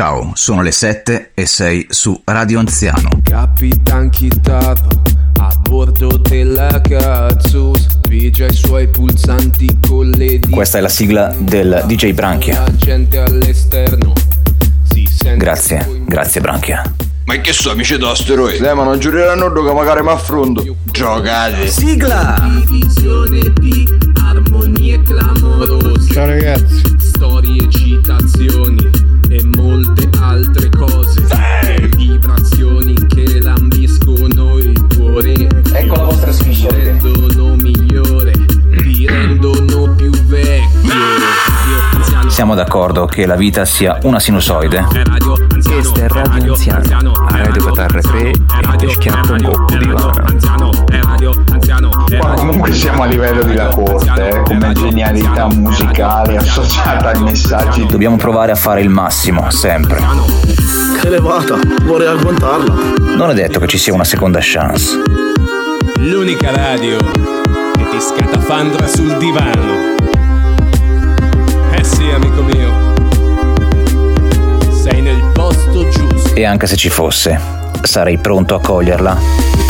Ciao, sono le 7 e sei su Radio Anziano. Capitan Chitarro a bordo della cazzo Spigia i suoi pulsanti con le dita Questa è la sigla del DJ Branchia. La gente all'esterno si sente Grazie, grazie Branchia. Ma che so, amici d'asteroidi? Dai, ma non giureranno che magari mi affronto. Giocate! Sigla! Divisione di armonie clamorose Ciao ragazzi. Storie, citazioni e molte altre cose. Vibrazioni che lambiscono il cuore. Ecco la vostra Ti rendono migliore Ti rendono più vecchio. Siamo d'accordo che la vita sia una sinusoide? Questa è Radio Anziano, a Radio Catarra 3 e ti schiatta un coppo di lana. Radio comunque siamo a livello di La Corte, eh, come genialità musicale associata ai messaggi. Dobbiamo provare a fare il massimo, sempre. Che elevata, vorrei agguantarla. Non è detto che ci sia una seconda chance. L'unica radio che ti scatafandra sul divano. Eh sì, amico mio. Sei nel posto giusto. E anche se ci fosse, sarei pronto a coglierla.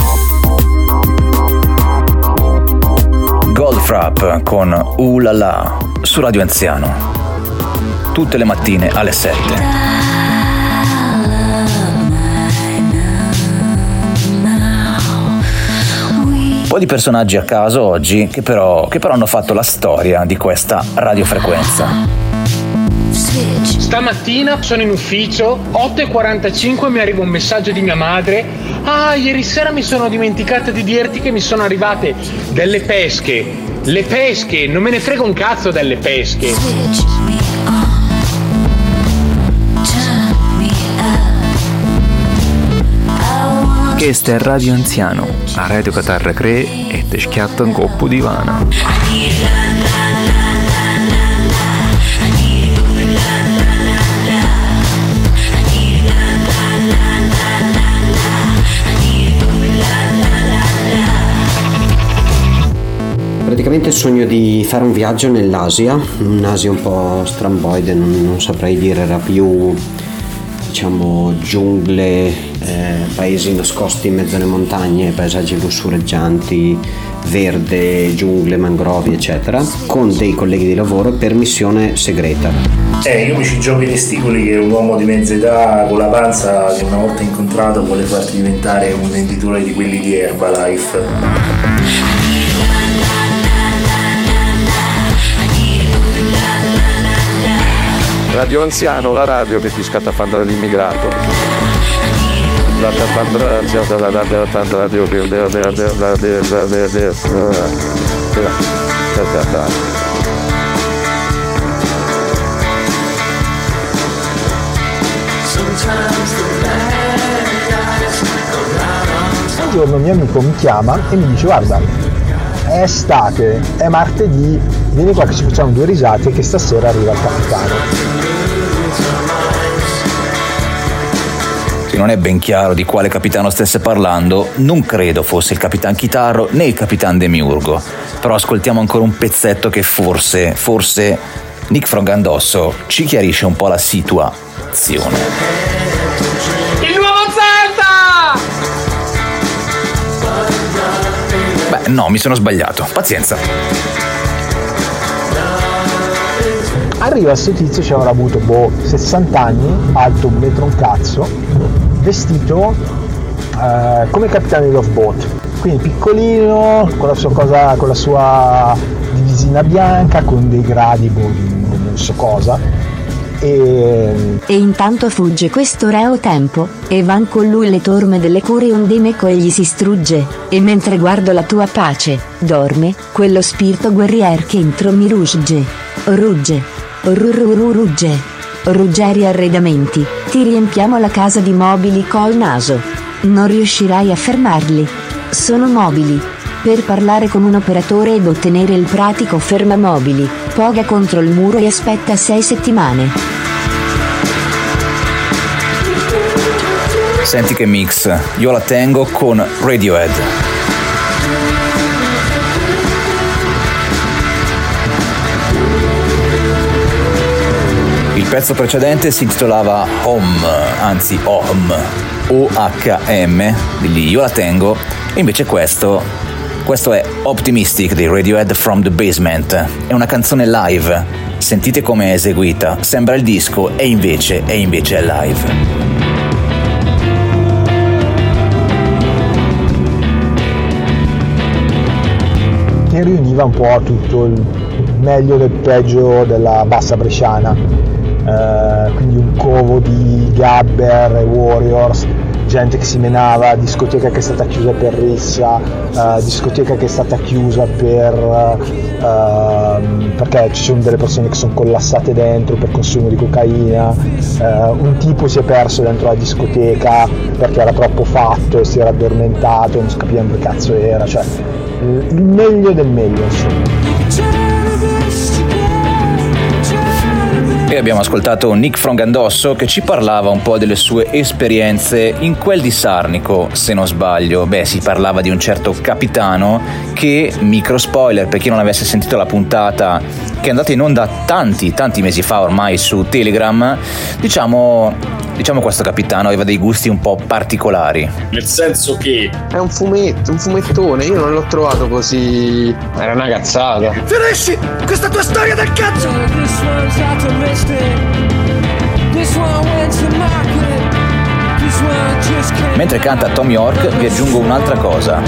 Goldfrapp con Uh La La su Radio Anziano. Tutte le mattine alle 7. Un po' di personaggi a caso oggi che però, che però hanno fatto la storia di questa radiofrequenza. Stamattina sono in ufficio, 8.45 mi arriva un messaggio di mia madre. Ah, ieri sera mi sono dimenticata di dirti che mi sono arrivate delle pesche. Le pesche, non me ne frega un cazzo delle pesche. Questa è Radio Anziano, a Radio Catarra 3 e ti schiatta un coppo di lana. Praticamente sogno di fare un viaggio nell'Asia, un'Asia un po' stramboide, non, non saprei dire, era più diciamo giungle, eh, paesi nascosti in mezzo alle montagne, paesaggi lussureggianti, verde, giungle, mangrovi, eccetera, con dei colleghi di lavoro per missione segreta. Eh, io mi ci gioco i testicoli che un uomo di mezza età con la panza che una volta incontrato vuole farti diventare un venditore di quelli di Herbalife. Radio Anziano, la radio che ti scatta fanno radio, Un giorno un mio amico mi chiama e mi dice guarda, è estate, è martedì, vieni qua che ci facciamo due risate che stasera arriva il capitano. Non è ben chiaro di quale capitano stesse parlando, non credo fosse il capitan Chitarro né il capitan Demiurgo. Però ascoltiamo ancora un pezzetto che forse, forse Nick Frogandosso ci chiarisce un po' la situazione. Il nuovo Zelda! Beh, no, mi sono sbagliato. Pazienza. Arriva sto tizio, ci avrà avuto boh 60 anni, alto un metro un cazzo, vestito eh, come capitano di Love Boat, quindi piccolino, con la sua cosa, con la sua divisina bianca, con dei gradi, boh, non so cosa. E E intanto fugge questo reo tempo, e van con lui le torme delle cure onde meco egli si strugge, e mentre guardo la tua pace, dorme, quello spirito guerrier che intro mi rugge, rugge, rugge, ruggeri arredamenti, ti riempiamo la casa di mobili col naso. Non riuscirai a fermarli. Sono mobili. Per parlare con un operatore ed ottenere il pratico fermamobili, poga contro il muro e aspetta 6 settimane. Senti che mix. Io la tengo con Radiohead. Il pezzo precedente si intitolava Home, anzi Ohm, O-H-M, degli Io la tengo, e invece questo, questo è Optimistic dei Radiohead From the Basement. È una canzone live, sentite come è eseguita, sembra il disco e invece, e invece è live. riuniva un po' tutto il meglio del peggio della bassa bresciana, eh, quindi un covo di gabber e warriors, gente che si menava, discoteca che è stata chiusa per rissa, eh, discoteca che è stata chiusa per, eh, perché ci sono delle persone che sono collassate dentro per consumo di cocaina, eh, un tipo si è perso dentro la discoteca perché era troppo fatto e si era addormentato, non si capiva che cazzo era, cioè il meglio del meglio insomma. E abbiamo ascoltato Nick Frongandosso che ci parlava un po' delle sue esperienze in quel di Sarnico, se non sbaglio. Beh, si parlava di un certo capitano che, micro spoiler per chi non avesse sentito la puntata, che è andata in onda tanti, tanti mesi fa ormai su Telegram, diciamo diciamo questo capitano aveva dei gusti un po' particolari. Nel senso che è un fumetto, un fumettone, io non l'ho trovato così. Era una cazzata. Finisci questa tua storia del cazzo! Mentre canta Tom York vi aggiungo un'altra cosa.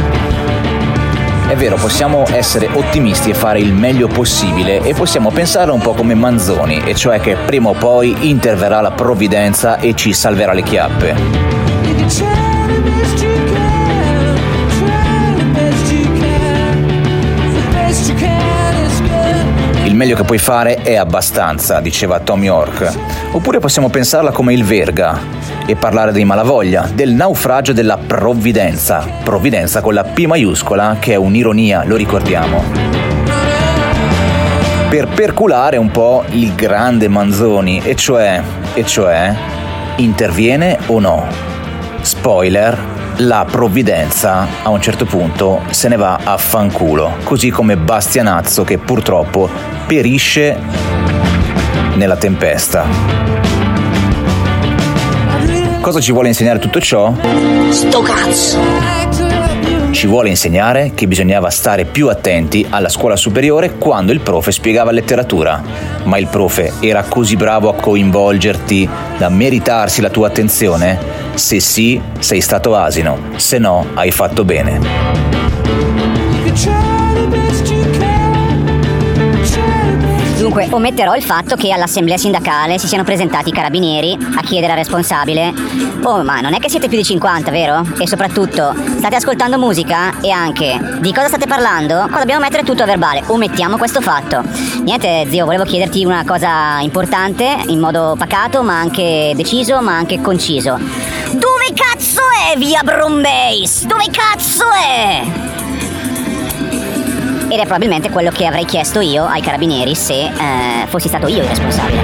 È vero, possiamo essere ottimisti e fare il meglio possibile e possiamo pensare un po' come Manzoni, e cioè che prima o poi interverrà la provvidenza e ci salverà le chiappe. Il meglio che puoi fare è abbastanza, diceva Tom York. Oppure possiamo pensarla come il Verga e parlare dei malavoglia, del naufragio della provvidenza. Provvidenza con la P maiuscola, che è un'ironia, lo ricordiamo. Per perculare un po' il grande Manzoni, e cioè, e cioè, interviene o no? Spoiler, la provvidenza a un certo punto se ne va a fanculo, così come Bastianazzo che purtroppo perisce nella tempesta. Cosa ci vuole insegnare tutto ciò? Sto cazzo! Ci vuole insegnare che bisognava stare più attenti alla scuola superiore quando il profe spiegava letteratura. Ma il profe era così bravo a coinvolgerti da meritarsi la tua attenzione? Se sì, sei stato asino, se no, hai fatto bene. Dunque, ometterò il fatto che all'assemblea sindacale si siano presentati i carabinieri a chiedere al responsabile: Oh, ma non è che siete più di 50, vero? E soprattutto, state ascoltando musica? E anche, di cosa state parlando? Qua dobbiamo mettere tutto a verbale, omettiamo questo fatto. Niente, zio, volevo chiederti una cosa importante, in modo pacato, ma anche deciso, ma anche conciso. Dove cazzo è via Brombase? Dove cazzo è? Ed è probabilmente quello che avrei chiesto io ai carabinieri se eh, fossi stato io il responsabile.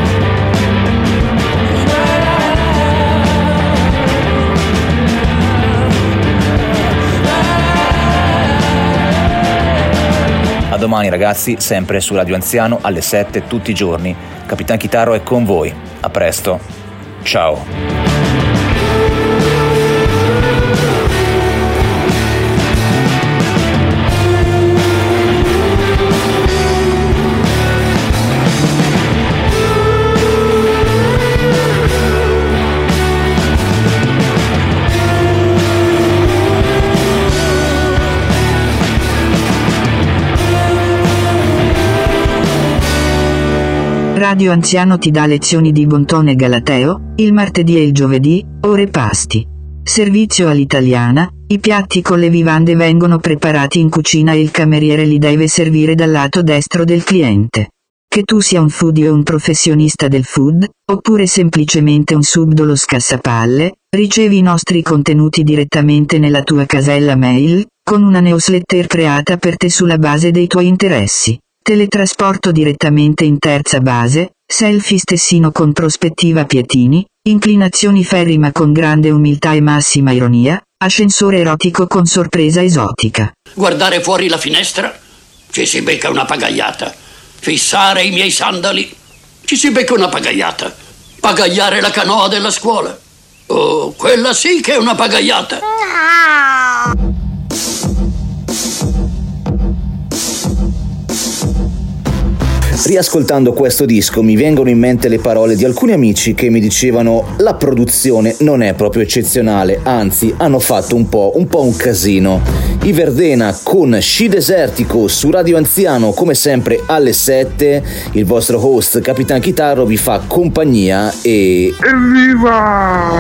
A domani ragazzi, sempre su Radio Anziano alle 7 tutti i giorni. Capitan Chitaro è con voi. A presto. Ciao. Radio Anziano ti dà lezioni di Bontone Galateo, il martedì e il giovedì, ore pasti. Servizio all'italiana, i piatti con le vivande vengono preparati in cucina e il cameriere li deve servire dal lato destro del cliente. Che tu sia un foodie o un professionista del food, oppure semplicemente un subdolo scassapalle, ricevi i nostri contenuti direttamente nella tua casella mail, con una newsletter creata per te sulla base dei tuoi interessi. Teletrasporto direttamente in terza base, selfie stessino con prospettiva pietini, inclinazioni ferrima con grande umiltà e massima ironia, ascensore erotico con sorpresa esotica. Guardare fuori la finestra, ci si becca una pagaiata. Fissare i miei sandali, ci si becca una pagaiata. spagagliare la canoa della scuola. Oh, quella sì che è una pagagliata. Riascoltando questo disco mi vengono in mente le parole di alcuni amici che mi dicevano la produzione non è proprio eccezionale, anzi hanno fatto un po' un, po un casino. I Verdena con Sci Desertico su Radio Anziano come sempre alle 7, il vostro host Capitan Chitarro vi fa compagnia e... Evviva!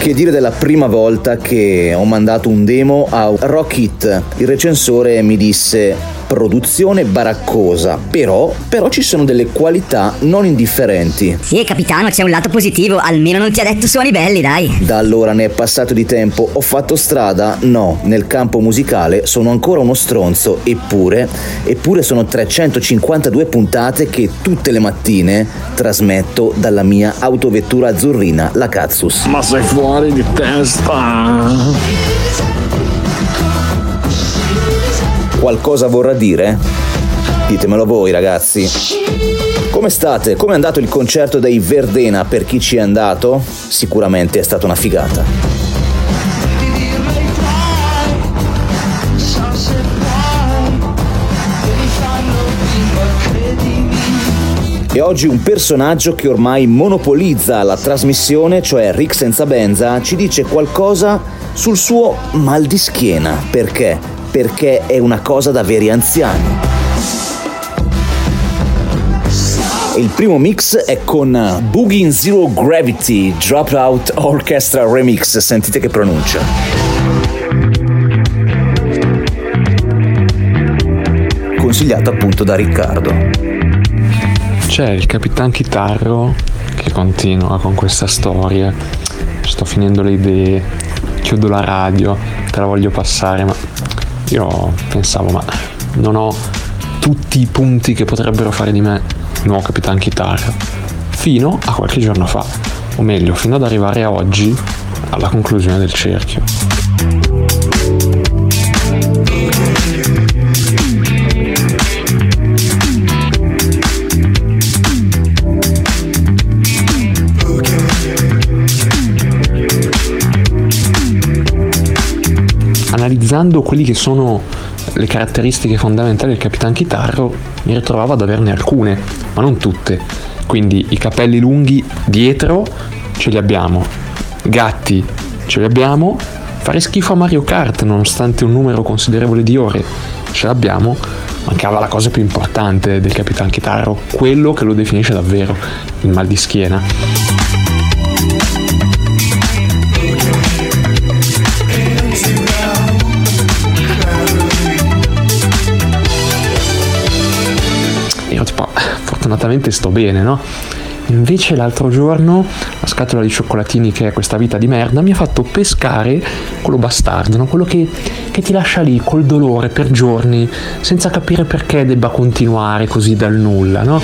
Che dire della prima volta che ho mandato un demo a Rock It? Il recensore mi disse produzione baraccosa, però, però ci sono delle qualità non indifferenti. Sì, capitano, c'è un lato positivo, almeno non ti ha detto suoni belli, dai. Da allora ne è passato di tempo, ho fatto strada? No, nel campo musicale sono ancora uno stronzo, eppure, eppure sono 352 puntate che tutte le mattine trasmetto dalla mia autovettura azzurrina, la Katsus. Ma sei fuori di testa! Qualcosa vorrà dire? Ditemelo voi ragazzi. Come state? Come è andato il concerto dei Verdena per chi ci è andato? Sicuramente è stata una figata. E oggi un personaggio che ormai monopolizza la trasmissione, cioè Rick Senza Benza, ci dice qualcosa sul suo mal di schiena. Perché? Perché è una cosa da veri anziani. Il primo mix è con Boogie in Zero Gravity Dropout Orchestra Remix, sentite che pronuncia. Consigliato appunto da Riccardo. C'è il Capitan Chitarro che continua con questa storia. Sto finendo le idee, chiudo la radio, te la voglio passare, ma io pensavo, ma non ho tutti i punti che potrebbero fare di me il nuovo Capitan Chitarra. Fino a qualche giorno fa, o meglio, fino ad arrivare a oggi, alla conclusione del cerchio. Analizzando quelli che sono le caratteristiche fondamentali del Capitan Chitarro, mi ritrovavo ad averne alcune, ma non tutte. Quindi i capelli lunghi dietro ce li abbiamo, gatti ce li abbiamo, fare schifo a Mario Kart nonostante un numero considerevole di ore ce l'abbiamo, mancava la cosa più importante del Capitan Chitarro, quello che lo definisce davvero, il mal di schiena. Fortunatamente sto bene, no? Invece l'altro giorno la scatola di cioccolatini che è questa vita di merda mi ha fatto pescare quello bastardo, no? quello che, che, ti lascia lì col dolore per giorni senza capire perché debba continuare così dal nulla, no?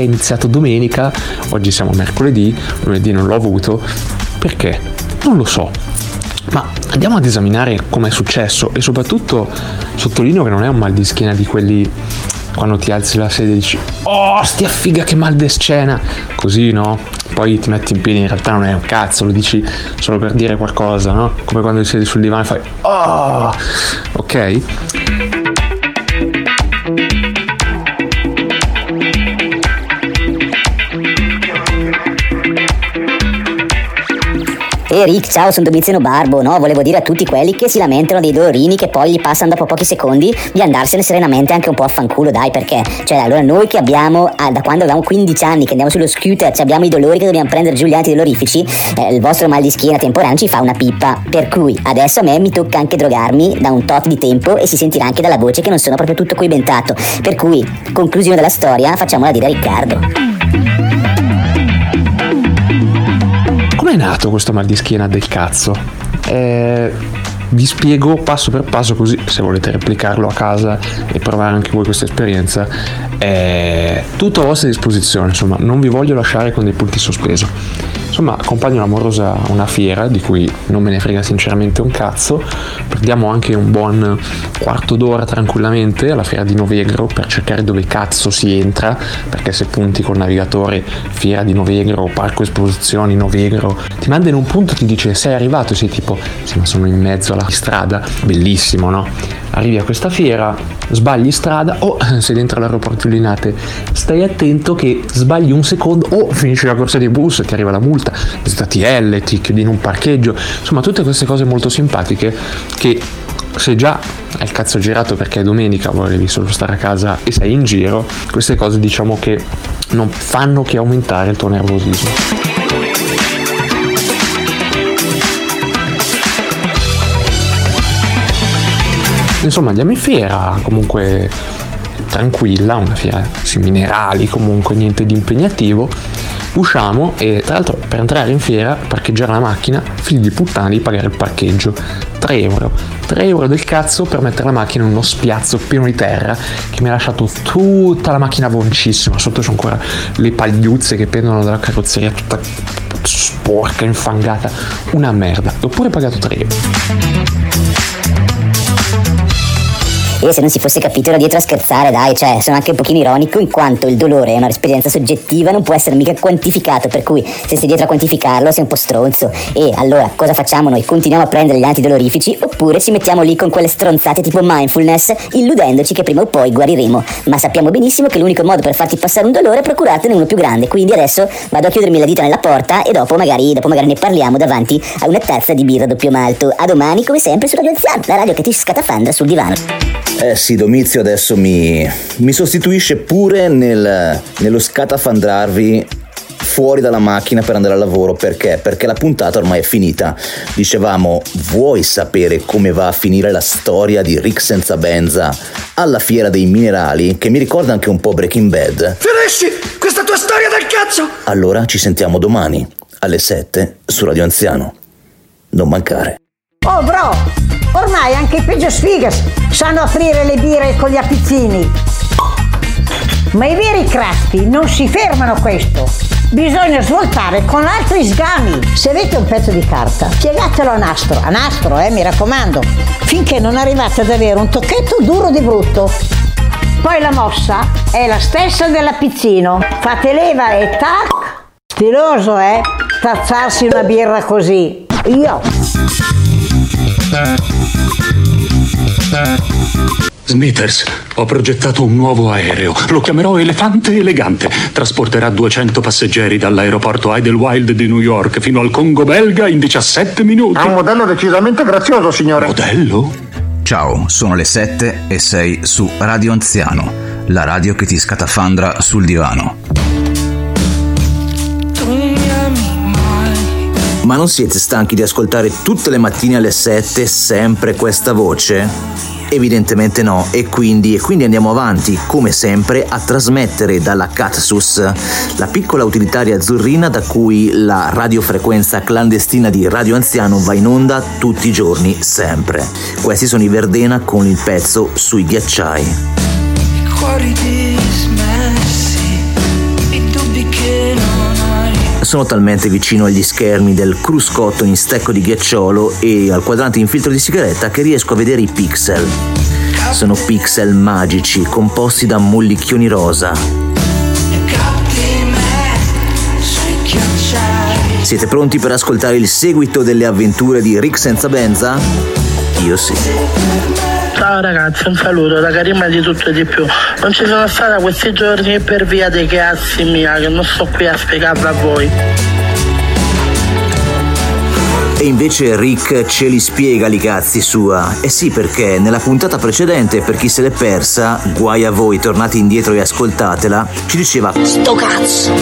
È iniziato domenica, oggi siamo mercoledì, lunedì non l'ho avuto, perché? Non lo so. Ma andiamo ad esaminare come è successo e soprattutto sottolineo che non è un mal di schiena di quelli quando ti alzi la sedia e dici oh stia figa che mal di scena così no poi ti metti in piedi in realtà non è un cazzo lo dici solo per dire qualcosa no come quando siedi sul divano e fai oh ok E Rick, ciao, sono Domiziano Barbo, no? Volevo dire a tutti quelli che si lamentano dei dolorini che poi gli passano dopo pochi secondi di andarsene serenamente anche un po' a fanculo, dai, perché? Cioè, allora noi che abbiamo, ah, da quando avevamo 15 anni, che andiamo sullo scooter, abbiamo i dolori che dobbiamo prendere giù gli antidolorifici, eh, il vostro mal di schiena temporaneo ci fa una pippa. Per cui adesso a me mi tocca anche drogarmi da un tot di tempo e si sentirà anche dalla voce che non sono proprio tutto coibentato. Per cui, conclusione della storia, facciamola dire a Riccardo. Come nato questo mal di schiena del cazzo? Eh, Vi spiego passo per passo così se volete replicarlo a casa e provare anche voi questa esperienza è tutto a vostra disposizione, insomma, non vi voglio lasciare con dei punti sospeso. Insomma, accompagno l'amorosa a una fiera di cui non me ne frega sinceramente un cazzo. Perdiamo anche un buon quarto d'ora tranquillamente alla fiera di Novegro per cercare dove cazzo si entra, perché se punti col navigatore fiera di Novegro, parco esposizioni Novegro, ti manda in un punto e ti dice sei arrivato e sei tipo sì ma sono in mezzo alla strada, bellissimo no? Arrivi a questa fiera, sbagli strada o oh, sei dentro l'aeroporto di Linate, stai attento che sbagli un secondo o oh, finisci la corsa dei bus, ti arriva la multa, ZTL, ti chiudi in un parcheggio, insomma tutte queste cose molto simpatiche che se già hai il cazzo girato perché è domenica, volevi solo stare a casa e sei in giro, queste cose diciamo che non fanno che aumentare il tuo nervosismo. Insomma andiamo in fiera, comunque tranquilla, una fiera sui minerali, comunque niente di impegnativo. Usciamo e tra l'altro per entrare in fiera, parcheggiare la macchina, figli di puttana di pagare il parcheggio. 3 euro. 3 euro del cazzo per mettere la macchina in uno spiazzo pieno di terra che mi ha lasciato tutta la macchina voncissima. Sotto c'ho ancora le pagliuzze che pendono dalla carrozzeria tutta sporca, infangata. Una merda. L'ho pure pagato 3 euro. E se non si fosse capito ero dietro a scherzare, dai, cioè sono anche un pochino ironico in quanto il dolore è un'esperienza soggettiva, non può essere mica quantificato, per cui se sei dietro a quantificarlo sei un po' stronzo. E allora cosa facciamo noi? Continuiamo a prendere gli antidolorifici oppure ci mettiamo lì con quelle stronzate tipo mindfulness, illudendoci che prima o poi guariremo. Ma sappiamo benissimo che l'unico modo per farti passare un dolore è procurartene uno più grande, quindi adesso vado a chiudermi la dita nella porta e dopo magari, dopo magari ne parliamo davanti a una tazza di birra doppio malto. A domani come sempre su Radio Zan, la radio che ti scatafandra sul divano. Eh sì, Domizio adesso mi, mi sostituisce pure nel, nello scatafandrarvi fuori dalla macchina per andare al lavoro perché? Perché la puntata ormai è finita. Dicevamo, vuoi sapere come va a finire la storia di Rick senza benza alla fiera dei minerali che mi ricorda anche un po' Breaking Bad? Finisci questa tua storia del cazzo! Allora ci sentiamo domani alle 7 su Radio Anziano. Non mancare. Oh bro, ormai anche i peggio sfigas sanno aprire le birre con gli appizzini. Ma i veri crafty non si fermano a questo. Bisogna svoltare con altri sgami. Se avete un pezzo di carta, piegatelo a nastro, a nastro, eh, mi raccomando, finché non arrivate ad avere un tocchetto duro di brutto. Poi la mossa è la stessa dell'appizzino. Fate leva e tac. Stiloso, eh? Tazzarsi una birra così. Io. Smithers, ho progettato un nuovo aereo. Lo chiamerò Elefante Elegante. Trasporterà 200 passeggeri dall'aeroporto Idlewild di New York fino al Congo belga in 17 minuti. Ha un modello decisamente grazioso, signore. Modello? Ciao, sono le 7 e sei su Radio Anziano, la radio che ti scatafandra sul divano. Ma non siete stanchi di ascoltare tutte le mattine alle 7 sempre questa voce? Evidentemente no, e quindi, e quindi andiamo avanti, come sempre, a trasmettere dalla Catsus, la piccola utilitaria azzurrina da cui la radiofrequenza clandestina di Radio Anziano va in onda tutti i giorni, sempre. Questi sono i Verdena con il pezzo sui ghiacciai. Cuori dismessi, Sono talmente vicino agli schermi del cruscotto in stecco di ghiacciolo e al quadrante in filtro di sigaretta che riesco a vedere i pixel. Sono pixel magici composti da mollicchioni rosa. Siete pronti per ascoltare il seguito delle avventure di Rick senza benza? Io sì. Ciao ragazzi, un saluto da Karima di tutto e di più. Non ci sono stata questi giorni per via dei cazzi mia, che non sto qui a spiegarla a voi. E invece Rick ce li spiega li cazzi sua. Eh sì, perché nella puntata precedente, per chi se l'è persa, guai a voi, tornate indietro e ascoltatela, ci diceva Sto cazzo!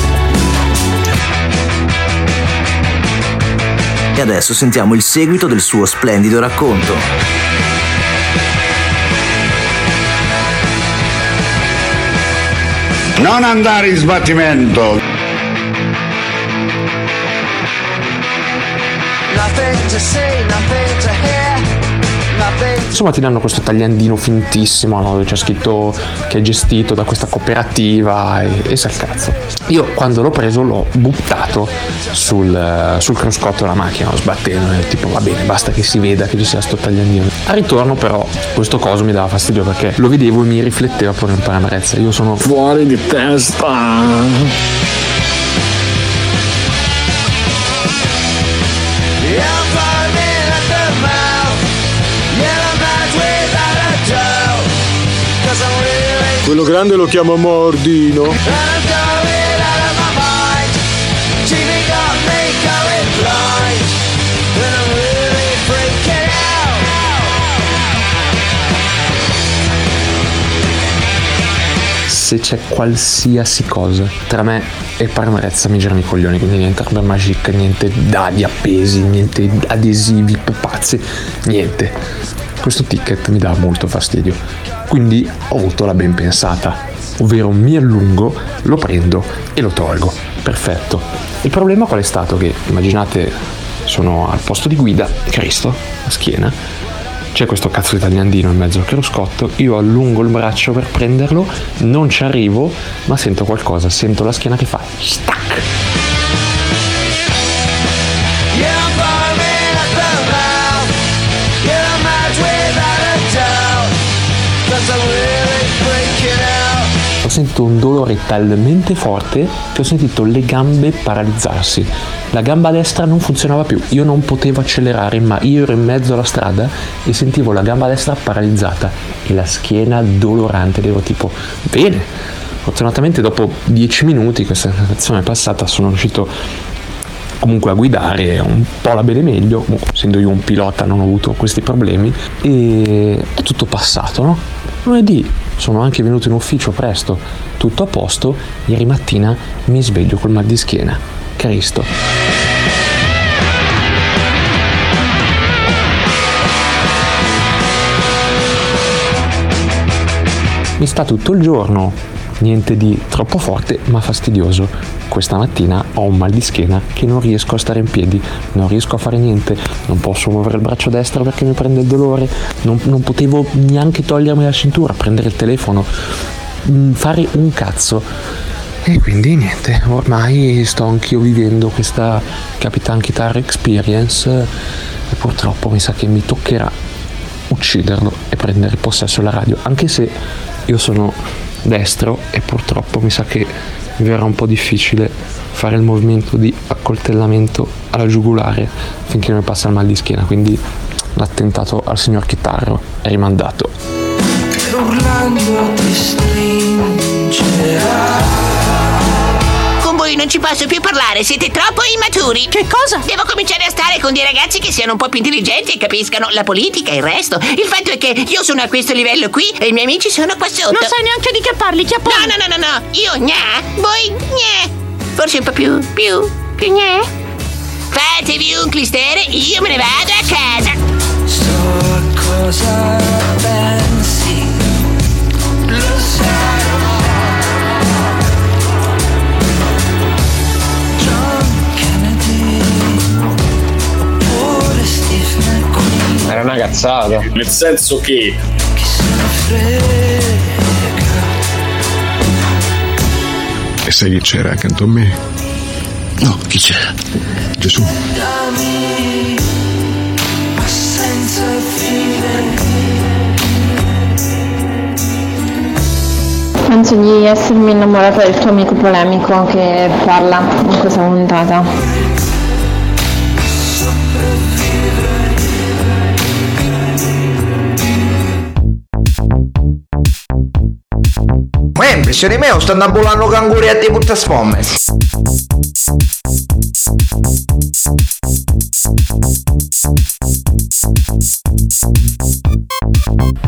E adesso sentiamo il seguito del suo splendido racconto. Non andare in sbattimento. Nothing to say, nothing to hear. Insomma ti danno questo tagliandino fintissimo no? dove c'è scritto che è gestito da questa cooperativa e, e sa il cazzo. Io quando l'ho preso l'ho buttato sul, sul cruscotto della macchina, sbattendo, e tipo va bene, basta che si veda che ci sia sto tagliandino. Al ritorno però questo coso mi dava fastidio perché lo vedevo e mi rifletteva pure in paramarezza. Io sono Fuori di testa. Quello grande lo chiamo Mordino. se c'è qualsiasi cosa tra me e Paramarezza mi girano i coglioni, quindi niente roba magica, niente dadi appesi, niente adesivi pupazzi, niente. Questo ticket mi dà molto fastidio, quindi ho avuto la ben pensata, ovvero mi allungo, lo prendo e lo tolgo. Perfetto. Il problema qual è stato? Che immaginate sono al posto di guida, Cristo, a schiena, c'è questo cazzo di tagliandino in mezzo al cruscotto, io allungo il braccio per prenderlo, non ci arrivo, ma sento qualcosa, sento la schiena che fa stack. Sentito un dolore talmente forte che ho sentito le gambe paralizzarsi. La gamba destra non funzionava più, io non potevo accelerare, ma io ero in mezzo alla strada e sentivo la gamba destra paralizzata e la schiena dolorante. Ed ero tipo, bene. Fortunatamente dopo 10 minuti questa sensazione è passata, sono riuscito comunque a guidare un po' la bene meglio, essendo io un pilota non ho avuto questi problemi e è tutto passato, no? Lunedì sono anche venuto in ufficio presto, tutto a posto, ieri mattina mi sveglio col mal di schiena. Cristo. Mi sta tutto il giorno, niente di troppo forte ma fastidioso. Questa mattina ho un mal di schiena che non riesco a stare in piedi, non riesco a fare niente, non posso muovere il braccio destro perché mi prende il dolore, non, non potevo neanche togliermi la cintura, prendere il telefono, mm, fare un cazzo. E quindi niente, ormai sto anch'io vivendo questa Capitan Guitar Experience e purtroppo mi sa che mi toccherà ucciderlo e prendere possesso della radio, anche se io sono destro e purtroppo mi sa che verrà un po' difficile fare il movimento di accoltellamento alla giugulare finché non mi passa il mal di schiena, quindi l'attentato al signor Chitarro è rimandato. Urlando ti stringerà non ci posso più parlare, siete troppo immaturi. Che cosa? Devo cominciare a stare con dei ragazzi che siano un po' più intelligenti e capiscano la politica e il resto. Il fatto è che io sono a questo livello qui e i miei amici sono qua sotto. Non sai neanche di che parli, che No, no, no, no, no. Io gna, voi gna. Forse un po' più, più, più gna. Fatevi un clistere, io me ne vado a casa. So cazzata. Nel senso che E sai chi c'era accanto a me? No, chi c'era? Gesù. Penso di essermi innamorata del tuo amico polemico che parla in questa puntata. È impressione mia o stanno ambulando canguri a te putte sfomme?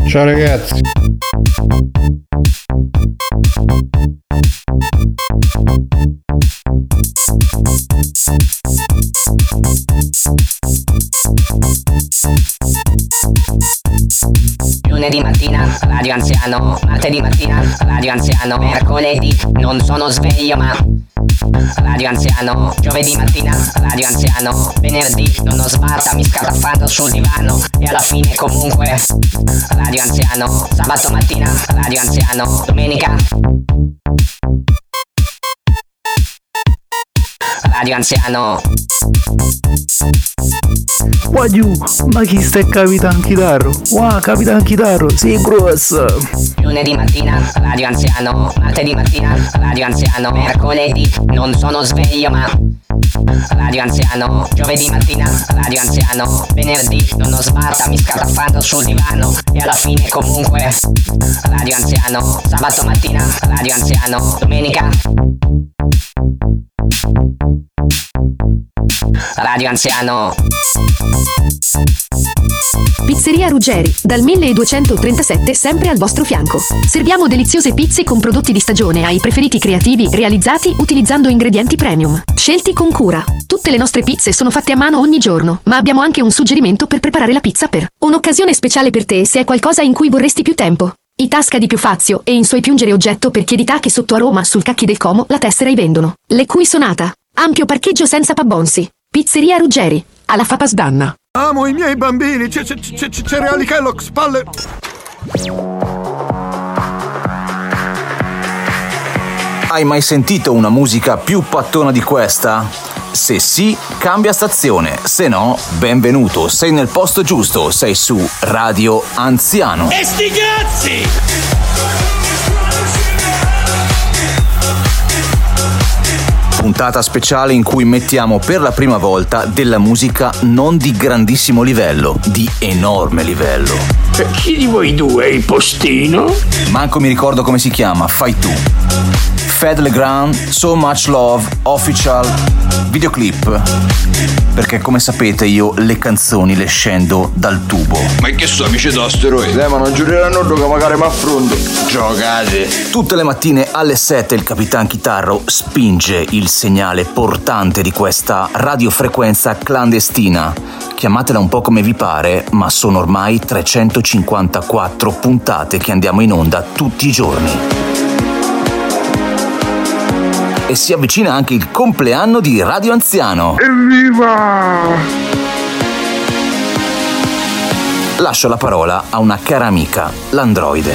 Ciao ragazzi. Lunedì mattina, Radio Anziano. Martedì mattina, Radio Anziano. Mercoledì, non sono sveglio ma Radio anziano, giovedì mattina, radio anziano, venerdì non ho sbarta, mi scatafando sul divano. E alla fine comunque radio anziano, sabato mattina, radio anziano, domenica radio anziano. Guagliù, ma chi sta Capitan Chitarro? Wow, Capitan Chitarro, sei grosso! Lunedì mattina, radio anziano. Martedì mattina, radio anziano. Mercoledì, non sono sveglio ma... Radio anziano, giovedì mattina, radio anziano, venerdì non ho sbarta, mi scatafando sul divano e alla fine comunque radio anziano, sabato mattina, radio anziano, domenica Radio Anziano. Pizzeria Ruggeri, dal 1237 sempre al vostro fianco. Serviamo deliziose pizze con prodotti di stagione ai preferiti creativi realizzati utilizzando ingredienti premium, scelti con cura. Tutte le nostre pizze sono fatte a mano ogni giorno, ma abbiamo anche un suggerimento per preparare la pizza per un'occasione speciale per te se è qualcosa in cui vorresti più tempo. I tasca di più Fazio e in suoi piungere oggetto per chiedità che sotto a Roma sul cacchi del Como la tessera i vendono. Le cui sonata. Ampio parcheggio senza pabbonsi. Pizzeria Ruggeri, alla Fapas Danna. Amo i miei bambini, c'è, c'è, c'è, c'è cereali Kellogg's, palle... Hai mai sentito una musica più pattona di questa? Se sì, cambia stazione, se no, benvenuto, sei nel posto giusto, sei su Radio Anziano. E sti cazzi! Puntata speciale in cui mettiamo per la prima volta della musica non di grandissimo livello, di enorme livello. E chi di voi due è il postino? Manco mi ricordo come si chiama, fai tu. Fed Legrand, So Much Love, Official, videoclip. Perché come sapete io le canzoni le scendo dal tubo. Ma che so, amici d'asteroidi? Eh, ma non giureranno che magari mi affronto. Giocate. Tutte le mattine alle 7 il Capitan Chitarro spinge il segnale portante di questa radiofrequenza clandestina. Chiamatela un po' come vi pare, ma sono ormai 354 puntate che andiamo in onda tutti i giorni. E si avvicina anche il compleanno di Radio Anziano. Evviva! Lascio la parola a una cara amica, l'androide.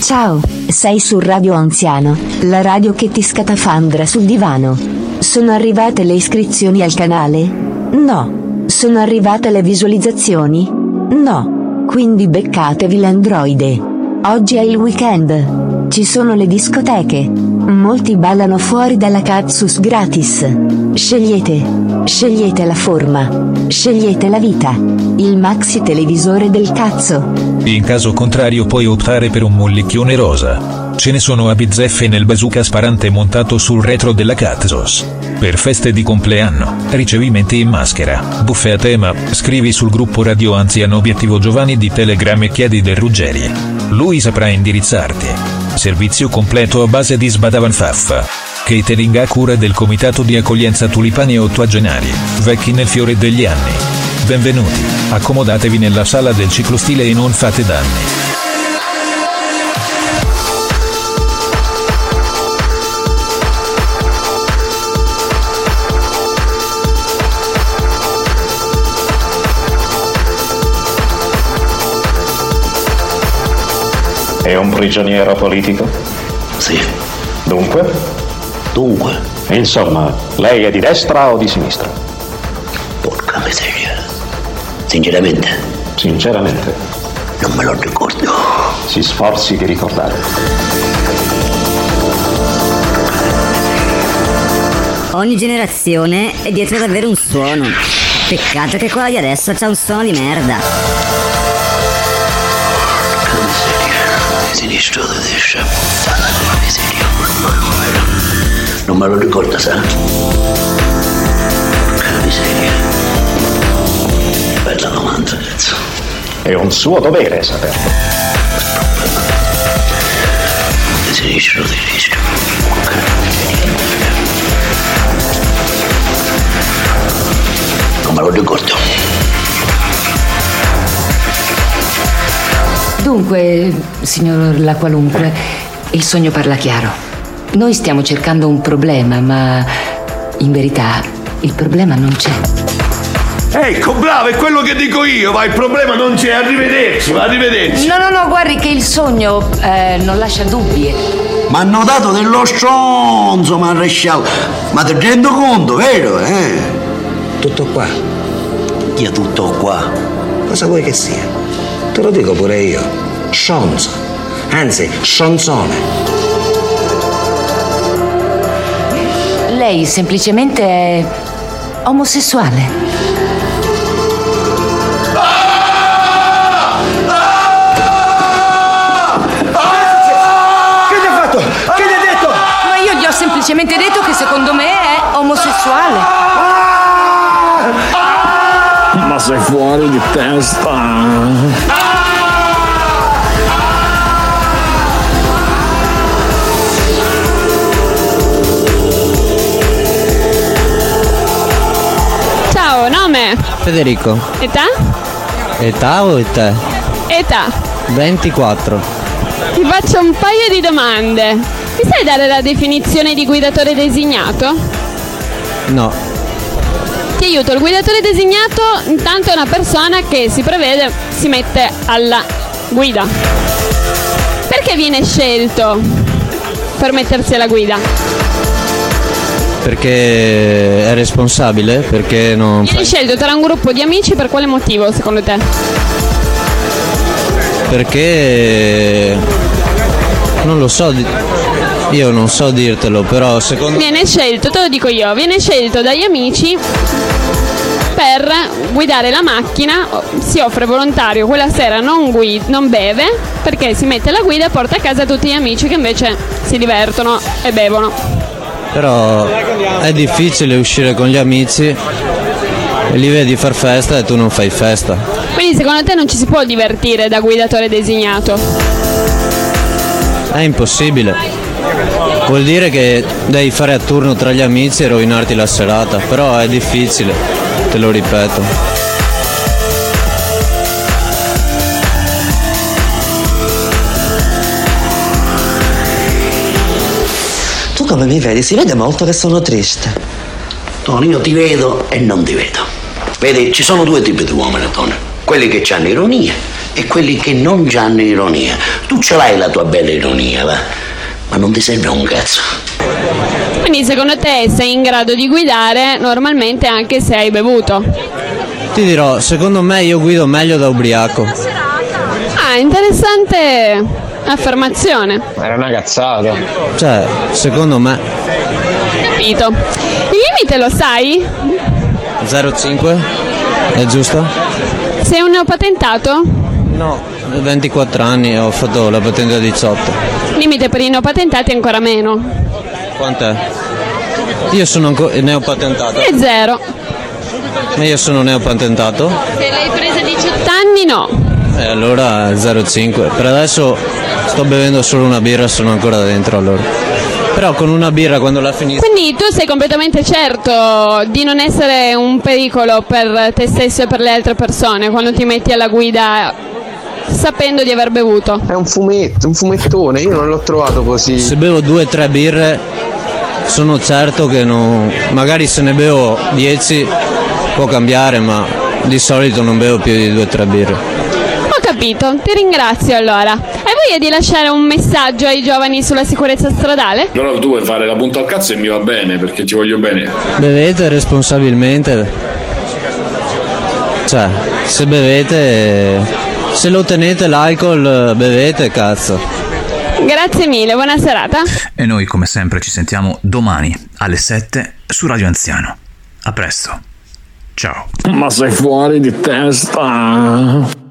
Ciao, sei su Radio Anziano, la radio che ti scatafandra sul divano. Sono arrivate le iscrizioni al canale? No. Sono arrivate le visualizzazioni? No. Quindi beccatevi l'androide. Oggi è il weekend. Ci sono le discoteche. Molti ballano fuori dalla Cazzus gratis. Scegliete. Scegliete la forma. Scegliete la vita. Il maxi televisore del cazzo. In caso contrario puoi optare per un mollicchione rosa. Ce ne sono a bizzeffe nel bazooka sparante montato sul retro della Catzos. Per feste di compleanno, ricevimenti in maschera, buffe a tema, scrivi sul gruppo Radio Anziano Obiettivo Giovanni di Telegram e chiedi del Ruggeri. Lui saprà indirizzarti. Servizio completo a base di sbadavanfaffa. Catering a cura del Comitato di Accoglienza Tulipani Ottuagenari, vecchi nel fiore degli anni. Benvenuti, accomodatevi nella sala del ciclostile e non fate danni. È un prigioniero politico? Sì. Dunque? Dunque? Insomma, lei è di destra o di sinistra? Porca miseria. Sinceramente, Sinceramente, non me lo ricordo. si sforzi di ricordare. Ogni generazione è dietro ad avere un suono. Peccato che quella di adesso c'ha un suono di merda. Sinistro o destra? Non me lo ricordo, sa? Porca miseria. Bella domanda, cazzo. È un suo dovere saperlo. Sinistro o destra? Non me lo ricordo. Dunque, signor La Qualunque, il sogno parla chiaro. Noi stiamo cercando un problema, ma in verità il problema non c'è. Ecco, bravo, è quello che dico io, ma il problema non c'è, arrivederci, arrivederci. No, no, no, guardi che il sogno eh, non lascia dubbi. Ma hanno dato dello stronzo, maresciallo. Ma ti rendo conto, vero? Eh? Tutto qua. Io tutto qua. Cosa vuoi che sia? Te lo dico pure io. Stronzo. Anzi, stronzone. Lei semplicemente è omosessuale. Che ti ha fatto? Che ti ha detto? Ma io gli ho semplicemente detto che secondo me è omosessuale. Ma sei fuori di testa. Nome? Federico, Età? età o te? Età. 24. Ti faccio un paio di domande. Mi sai dare la definizione di guidatore designato? No, Ti aiuto, il guidatore designato intanto è una persona che si prevede si mette alla guida. Perché viene scelto per mettersi alla guida? Perché è responsabile, perché non Viene fa... scelto tra un gruppo di amici per quale motivo secondo te? Perché non lo so, io non so dirtelo, però secondo Viene scelto, te lo dico io, viene scelto dagli amici per guidare la macchina, si offre volontario, quella sera non, guida, non beve perché si mette alla guida e porta a casa tutti gli amici che invece si divertono e bevono. Però è difficile uscire con gli amici e li vedi far festa e tu non fai festa. Quindi secondo te non ci si può divertire da guidatore designato? È impossibile. Vuol dire che devi fare a turno tra gli amici e rovinarti la serata, però è difficile, te lo ripeto. Come mi vedi? Si vede molto che sono triste. Tony, io ti vedo e non ti vedo. Vedi, ci sono due tipi di uomini, Tony. Quelli che hanno ironia e quelli che non hanno ironia. Tu ce l'hai la tua bella ironia, va? Ma non ti serve un cazzo. Quindi secondo te sei in grado di guidare normalmente anche se hai bevuto? Ti dirò, secondo me io guido meglio da ubriaco. Ah, interessante affermazione. Era una cazzata. Cioè, secondo me Capito. Il limite lo sai? 0,5 è giusto? Sei un neopatentato? No, 24 anni ho fatto la patente a 18. Limite per i neopatentati ancora meno. Quant'è? Io sono ancora neopatentato. E zero. Ma io sono neopatentato? Se l'hai presa a 18 anni no. E allora 0,5. Per adesso sto bevendo solo una birra, sono ancora dentro allora. Però con una birra quando la finisco. Quindi tu sei completamente certo di non essere un pericolo per te stesso e per le altre persone quando ti metti alla guida sapendo di aver bevuto. È un fumetto, un fumettone, io non l'ho trovato così. Se bevo due o tre birre sono certo che non. magari se ne bevo 10 può cambiare, ma di solito non bevo più di due o tre birre. Ho capito, ti ringrazio allora. Hai voglia di lasciare un messaggio ai giovani sulla sicurezza stradale? No, tu vuoi fare la punta al cazzo e mi va bene perché ti voglio bene. Bevete responsabilmente. Cioè, se bevete. Se lo tenete l'alcol, bevete, cazzo. Grazie mille, buona serata. E noi come sempre ci sentiamo domani alle 7 su Radio Anziano. A presto. Ciao. Ma sei fuori di testa.